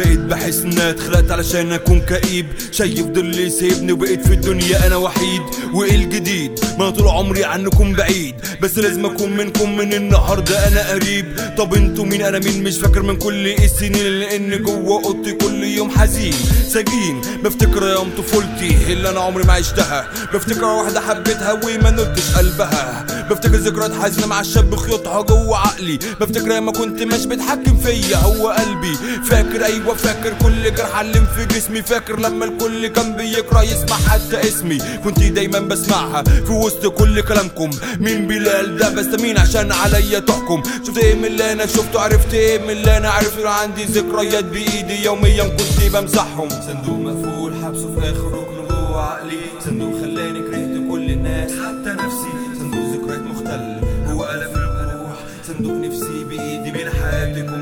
بحس اني اتخلقت علشان أكون كئيب. شايف ضلي سايبني وبقيت في الدنيا أنا وحيد. وإيه الجديد؟ ما طول عمري عنكم بعيد. بس لازم أكون منكم من النهارده أنا قريب. طب أنتوا مين؟ أنا مين؟ مش فاكر من كل السنين لأن جوه أوضتي كل يوم حزين سجين بفتكر أيام طفولتي اللي أنا عمري ما عشتها. بفتكر واحدة حبيتها وما نلتش قلبها. بفتكر ذكريات حزينه مع الشاب خيوطها جوه عقلي. بفتكر ما كنت مش بتحكم فيا هو قلبي. فاكر أيوه فاكر كل جرح علم في جسمي. فاكر لما الكل كان بيكره يسمع حتى اسمي. كنت دايما بسمعها في وسط كل كلامكم. مين بلال ده؟ بس مين عشان عليا تحكم شفت إيه من اللي أنا شفته؟ عرفت إيه من اللي أنا عرفته؟ عندي ذكريات بإيدي يوميا كنت بمسحهم صندوق مقفول حبسه في اخر ركن جوه عقلي صندوق خلاني كرهت كل الناس حتى نفسي. صندوق ذكريات مختل هو قلم الروح. صندوق نفسي بإيدي بين حياتي يكون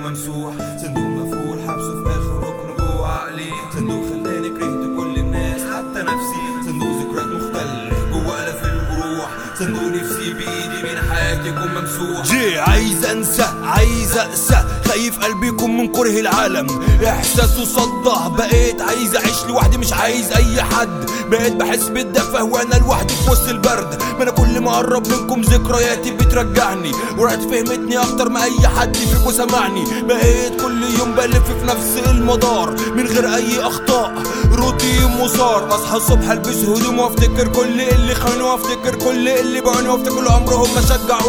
بين حياتي يكون ممسوح. جي عايز أنسى عايز أقسى. خايف قلبي يكون من كره العالم. احساسه صدع بقيت عايز أعيش لوحدي مش عايز أي حد. بقيت بحس بالدفى وأنا لوحدي في وسط البرد. ما أنا كل ما أقرب منكم ذكرياتي بترجعني. ورقت فهمتني أكتر ما أي حد فيكم سمعني بقيت كل يوم بلف في نفس المدار. من غير أي أخطاء روتين مسار أصحى الصبح ألبس هدوم وأفتكر كل اللي خانوا وأفتكر كل اللي باعوني وأفتكر عمرهم ما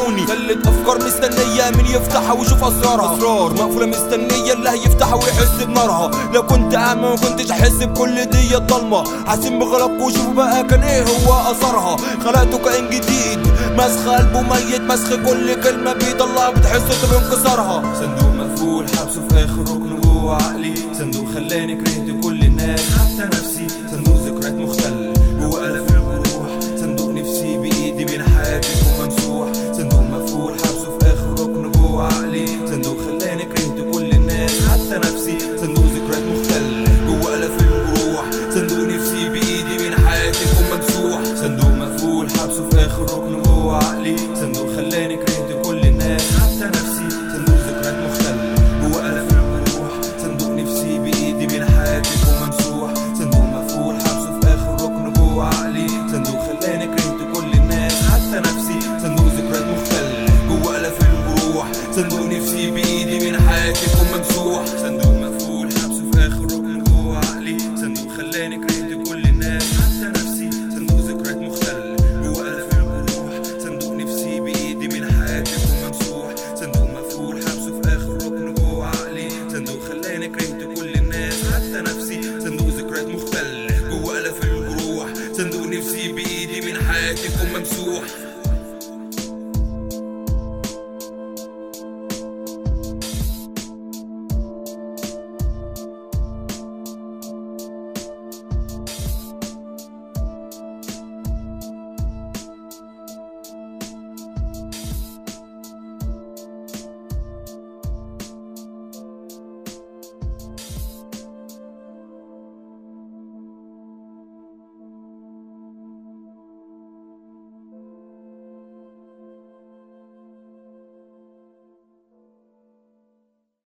شجعوني خلت أفكار مستنية مين يفتحها ويشوف أسرارها. أسرار مقفولة مستنية اللي هيفتحها ويحس بنارها لو كنت اعمى ما كنتش احس بكل دي الضلمة. حاسين بغلبكم وشوفوا بقى كان إيه هو أثرها. خلقته كائن جديد. مسخ قلبه ميت مسخ كل كلمة بيطلع بتحس بانكسارها. صندوق مقفول حبسه في آخر ركن جوه عقلي. صندوق خلاني كرهت كل الناس حتى نفسي. صندوق ذكريات مختل بإيدي بين حياتي يكون ممسوح. صندوق مقفول حبسه في آخر ركن جوه عقلي. صندوق خلاني كرهت كل الناس حتى نفسي. صندوق ذكريات مختل جوه قلم الجروح صندوق نفسي بإيدي من حياتي يكون ممسوح. صندوق مقفول حبسه في آخر ركن جوه عقلي. صندوق خلاني كرهت كل الناس حتى نفسي. صندوق ذكريات مختل جوه قلم الجروح صندوق نفسي بإيدي من حياتي يكون ممسوح.